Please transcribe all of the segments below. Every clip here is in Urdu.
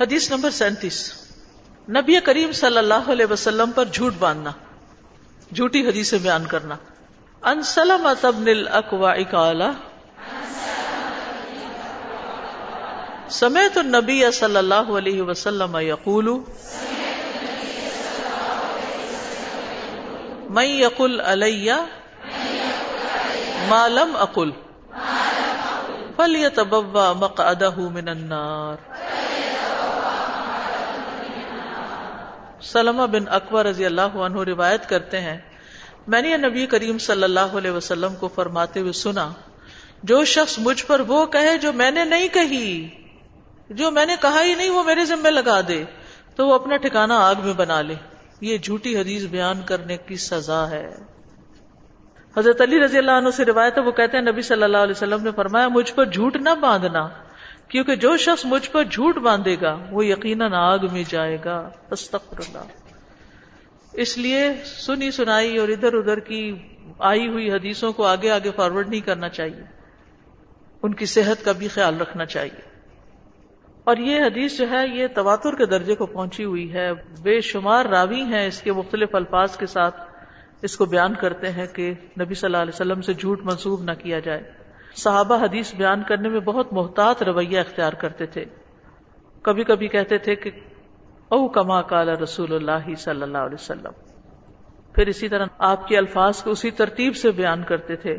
حدیث نمبر سینتیس۔ نبی کریم صلی اللہ علیہ وسلم پر جھوٹ باندھنا، جھوٹی حدیث بیان کرنا۔ ان سلمت ابن الاکوع قال، سمعت النبی صلی اللہ علیہ وسلم یقول، من یقل علی ما لم اقل، فلیتبوا مقعدہ من النار. سلمہ بن اکبر رضی اللہ عنہ روایت کرتے ہیں۔ میں نے نبی کریم صلی اللہ علیہ وسلم کو فرماتے ہوئے سنا، جو شخص مجھ پر وہ کہے جو میں نے نہیں کہی، جو میں نے کہا ہی نہیں وہ میرے ذمہ لگا دے، تو وہ اپنا ٹھکانا آگ میں بنا لے۔ یہ جھوٹی حدیث بیان کرنے کی سزا ہے۔ حضرت علی رضی اللہ عنہ سے روایت ہے، وہ کہتے ہیں نبی صلی اللہ علیہ وسلم نے فرمایا، مجھ پر جھوٹ نہ باندھنا۔ کیونکہ جو شخص مجھ پر جھوٹ باندھے گا، وہ یقیناً آگ میں جائے گا۔ استغفر اللہ اس لیے سنی سنائی اور ادھر ادھر کی آئی ہوئی حدیثوں کو آگے آگے فارورڈ نہیں کرنا چاہیے۔ ان کی صحت کا بھی خیال رکھنا چاہیے۔ اور یہ حدیث جو ہے، یہ تواتر کے درجے کو پہنچی ہوئی ہے۔ بے شمار راوی ہیں اس کے مختلف الفاظ کے ساتھ۔ اس کو بیان کرتے ہیں کہ نبی صلی اللہ علیہ وسلم سے جھوٹ منسوب نہ کیا جائے۔ صحابہ حدیث بیان کرنے میں بہت محتاط رویہ اختیار کرتے تھے۔ کبھی کبھی کہتے تھے کہ او کما کال رسول اللہ صلی اللہ علیہ وسلم۔ پھر اسی طرح آپ کے الفاظ کو اسی ترتیب سے بیان کرتے تھے۔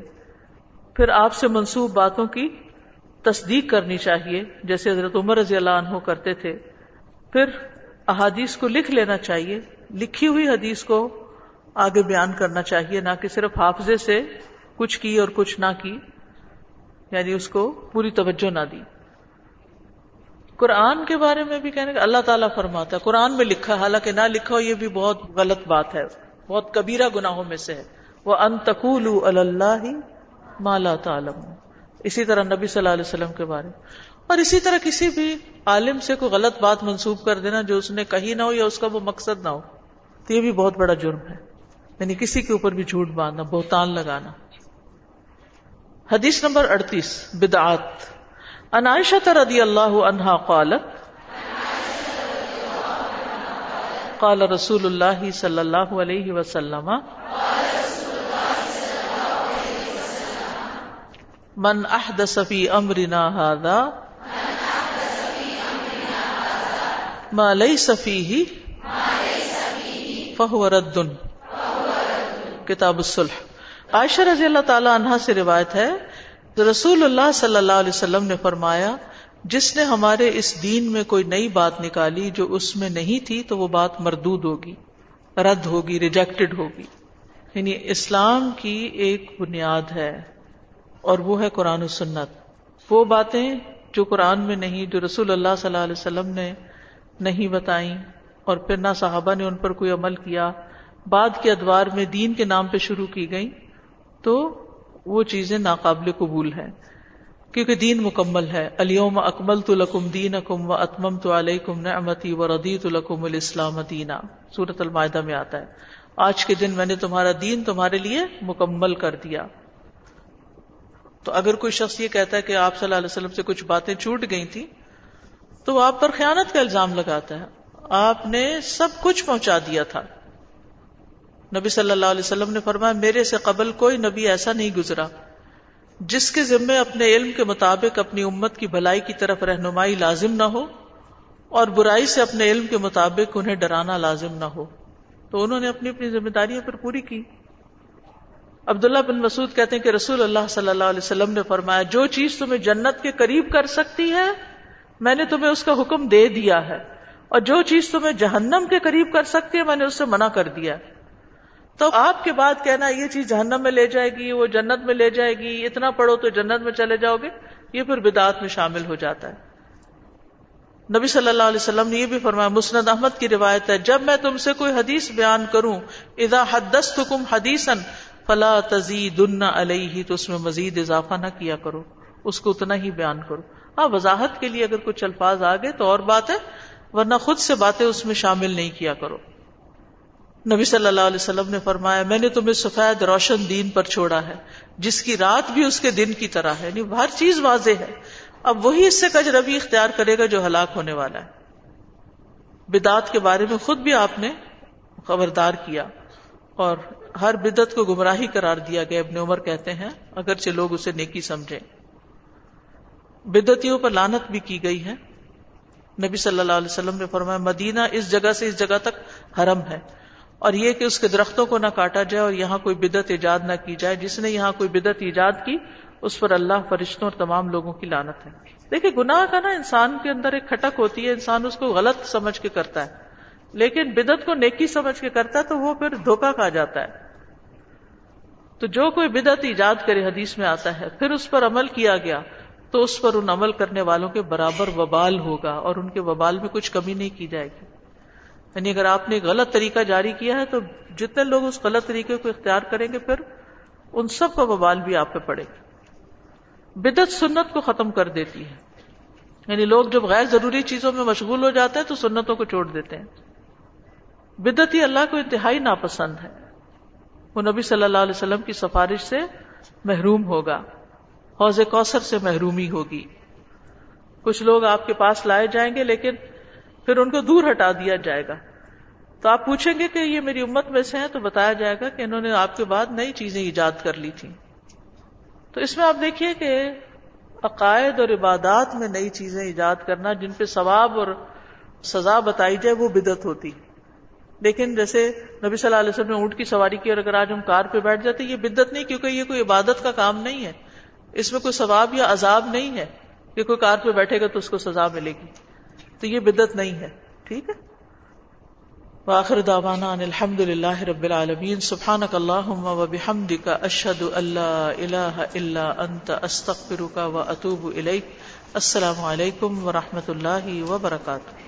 پھر آپ سے منسوب باتوں کی تصدیق کرنی چاہیے، جیسے حضرت عمر رضی اللہ عنہ کرتے تھے۔ پھر احادیث کو لکھ لینا چاہیے، لکھی ہوئی حدیث کو آگے بیان کرنا چاہیے، نہ کہ صرف حافظے سے کچھ کی اور کچھ نہ کی۔ یعنی اس کو پوری توجہ نہ دی۔ قرآن کے بارے میں بھی کہنے کا اللہ تعالیٰ فرماتا ہے۔ قرآن میں لکھا، حالانکہ نہ لکھا ہو، یہ بھی بہت غلط بات ہے۔ بہت کبیرہ گناہوں میں سے ہے۔ وہ انتقول اللہ مالا تعالم اسی طرح نبی صلی اللہ علیہ وسلم کے بارے اور اسی طرح کسی بھی عالم سے کوئی غلط بات منسوب کر دینا جو اس نے کہی نہ ہو یا اس کا وہ مقصد نہ ہو، تو یہ بھی بہت بڑا جرم ہے۔ یعنی کسی کے اوپر بھی جھوٹ باندھنا، بہتان لگانا۔ حدیث نمبر اڑتیس، بدعات۔ عنائشہ رضی اللہ عنہا قالت، قال رسول اللہ صلی اللہ علیہ وسلم، من احدث فی امرنا هذا، ما ليس فيه فهو رد، کتاب الصلح. عائشہ رضی اللہ تعالی عنہ سے روایت ہے رسول اللہ صلی اللہ علیہ وسلم نے فرمایا، جس نے ہمارے اس دین میں کوئی نئی بات نکالی جو اس میں نہیں تھی تو وہ بات مردود ہوگی، رد ہوگی ریجیکٹڈ ہوگی۔ یعنی اسلام کی ایک بنیاد ہے اور وہ ہے قرآن و سنت۔ وہ باتیں جو قرآن میں نہیں، جو رسول اللہ صلی اللہ علیہ وسلم نے نہیں بتائیں اور پھر نہ صحابہ نے ان پر کوئی عمل کیا، بعد کے ادوار میں دین کے نام پہ شروع کی گئی تو وہ چیزیں ناقابل قبول ہیں۔ کیونکہ دین مکمل ہے۔ علیوم اکمل تو لکم دین اکم و اتمم تو علیہ کم نعمتی و ردیت الکم الاسلام دینا۔ سورت المائدہ میں آتا ہے۔ آج کے دن میں نے تمہارا دین تمہارے لیے مکمل کر دیا۔ تو اگر کوئی شخص یہ کہتا ہے کہ آپ صلی اللہ علیہ وسلم سے کچھ باتیں چھوٹ گئی تھی تو وہ آپ پر خیانت کا الزام لگاتا ہے۔ آپ نے سب کچھ پہنچا دیا تھا۔ نبی صلی اللہ علیہ وسلم نے فرمایا، میرے سے قبل کوئی نبی ایسا نہیں گزرا، جس کے ذمے اپنے علم کے مطابق اپنی امت کی بھلائی کی طرف رہنمائی لازم نہ ہو اور برائی سے اپنے علم کے مطابق انہیں ڈرانا لازم نہ ہو۔ تو انہوں نے اپنی اپنی ذمہ داریاں پر پوری کی۔ عبداللہ بن مسعود کہتے ہیں کہ رسول اللہ صلی اللہ علیہ وسلم نے فرمایا، جو چیز تمہیں جنت کے قریب کر سکتی ہے، میں نے تمہیں اس کا حکم دے دیا ہے، اور جو چیز تمہیں جہنم کے قریب کر سکتی ہے، میں نے اس سے منع کر دیا ہے۔ تو آپ کے بعد کہنا یہ چیز جہنم میں لے جائے گی، وہ جنت میں لے جائے گی، اتنا پڑھو تو جنت میں چلے جاؤ گے، یہ پھر بدعت میں شامل ہو جاتا ہے۔ نبی صلی اللہ علیہ وسلم نے یہ بھی فرمایا، مسند احمد کی روایت ہے، جب میں تم سے کوئی حدیث بیان کروں ادا حدست حکم حدیثن فلا تزید علیہ، تو اس میں مزید اضافہ نہ کیا کرو، اس کو اتنا ہی بیان کرو۔ ہاں وضاحت کے لیے اگر کچھ الفاظ آ گئے تو اور بات ہے ورنہ خود سے باتیں اس میں شامل نہیں کیا کرو۔ نبی صلی اللہ علیہ وسلم نے فرمایا، میں نے تمہیں سفید روشن دین پر چھوڑا ہے، جس کی رات بھی اس کے دن کی طرح ہے یعنی ہر چیز واضح ہے۔ اب وہی اس سے کج روی اختیار کرے گا جو ہلاک ہونے والا ہے۔ بدعت کے بارے میں خود بھی آپ نے خبردار کیا اور ہر بدت کو گمراہی قرار دیا گیا ابن عمر کہتے ہیں، اگرچہ لوگ اسے نیکی سمجھے بدتیوں پر لانت بھی کی گئی ہے۔ نبی صلی اللہ علیہ وسلم نے فرمایا، مدینہ اس جگہ سے اس جگہ تک حرم ہے۔ اور یہ کہ اس کے درختوں کو نہ کاٹا جائے اور یہاں کوئی بدت ایجاد نہ کی جائے، جس نے یہاں کوئی بدت ایجاد کی، اس پر اللہ فرشتوں اور تمام لوگوں کی لانت ہے۔ دیکھیں، گناہ کا نا انسان کے اندر ایک کھٹک ہوتی ہے، انسان اس کو غلط سمجھ کے کرتا ہے۔ لیکن بدت کو نیکی سمجھ کے کرتا ہے تو وہ پھر دھوکا کھا جاتا ہے۔ تو جو کوئی بدت ایجاد کرے، حدیث میں آتا ہے، پھر اس پر عمل کیا گیا تو اس پر ان عمل کرنے والوں کے برابر وبال ہوگا اور ان کے وبال میں کچھ کمی نہیں کی جائے گی۔ یعنی اگر آپ نے غلط طریقہ جاری کیا ہے تو جتنے لوگ اس غلط طریقے کو اختیار کریں گے پھر ان سب کا وبال بھی آپ پہ پڑے گا۔ بدت سنت کو ختم کر دیتی ہے۔ یعنی لوگ جب غیر ضروری چیزوں میں مشغول ہو جاتے ہیں تو سنتوں کو چھوڑ دیتے ہیں۔ بدت ہی اللہ کو انتہائی ناپسند ہے۔ وہ نبی صلی اللہ علیہ وسلم کی سفارش سے محروم ہوگا۔ حوض کوثر سے محرومی ہوگی۔ کچھ لوگ آپ کے پاس لائے جائیں گے لیکن پھر ان کو دور ہٹا دیا جائے گا۔ تو آپ پوچھیں گے کہ یہ میری امت میں سے ہیں تو بتایا جائے گا کہ انہوں نے آپ کے بعد نئی چیزیں ایجاد کر لی تھی تو اس میں آپ دیکھیے کہ عقائد اور عبادات میں نئی چیزیں ایجاد کرنا، جن پہ ثواب اور سزا بتائی جائے، وہ بدت ہوتی۔ لیکن جیسے نبی صلی اللہ علیہ وسلم نے اونٹ کی سواری کی اور اگر آج ہم کار پہ بیٹھ جاتے، یہ بدت نہیں، کیونکہ یہ کوئی عبادت کا کام نہیں ہے۔ اس میں کوئی ثواب یا عذاب نہیں ہے۔ کہ کوئی کار پہ بیٹھے گا تو اس کو سزا ملے گی۔ تو یہ بدت نہیں ہے۔ ٹھیک ہے؟ وآخر دعوانا ان الحمد للہ رب العالمین۔ سبحانک اللہم و بحمدک اشہد اللہ الہ الا انت، استغفرک و اتوب الیک۔ السلام علیکم و رحمت اللہ وبرکاتہ۔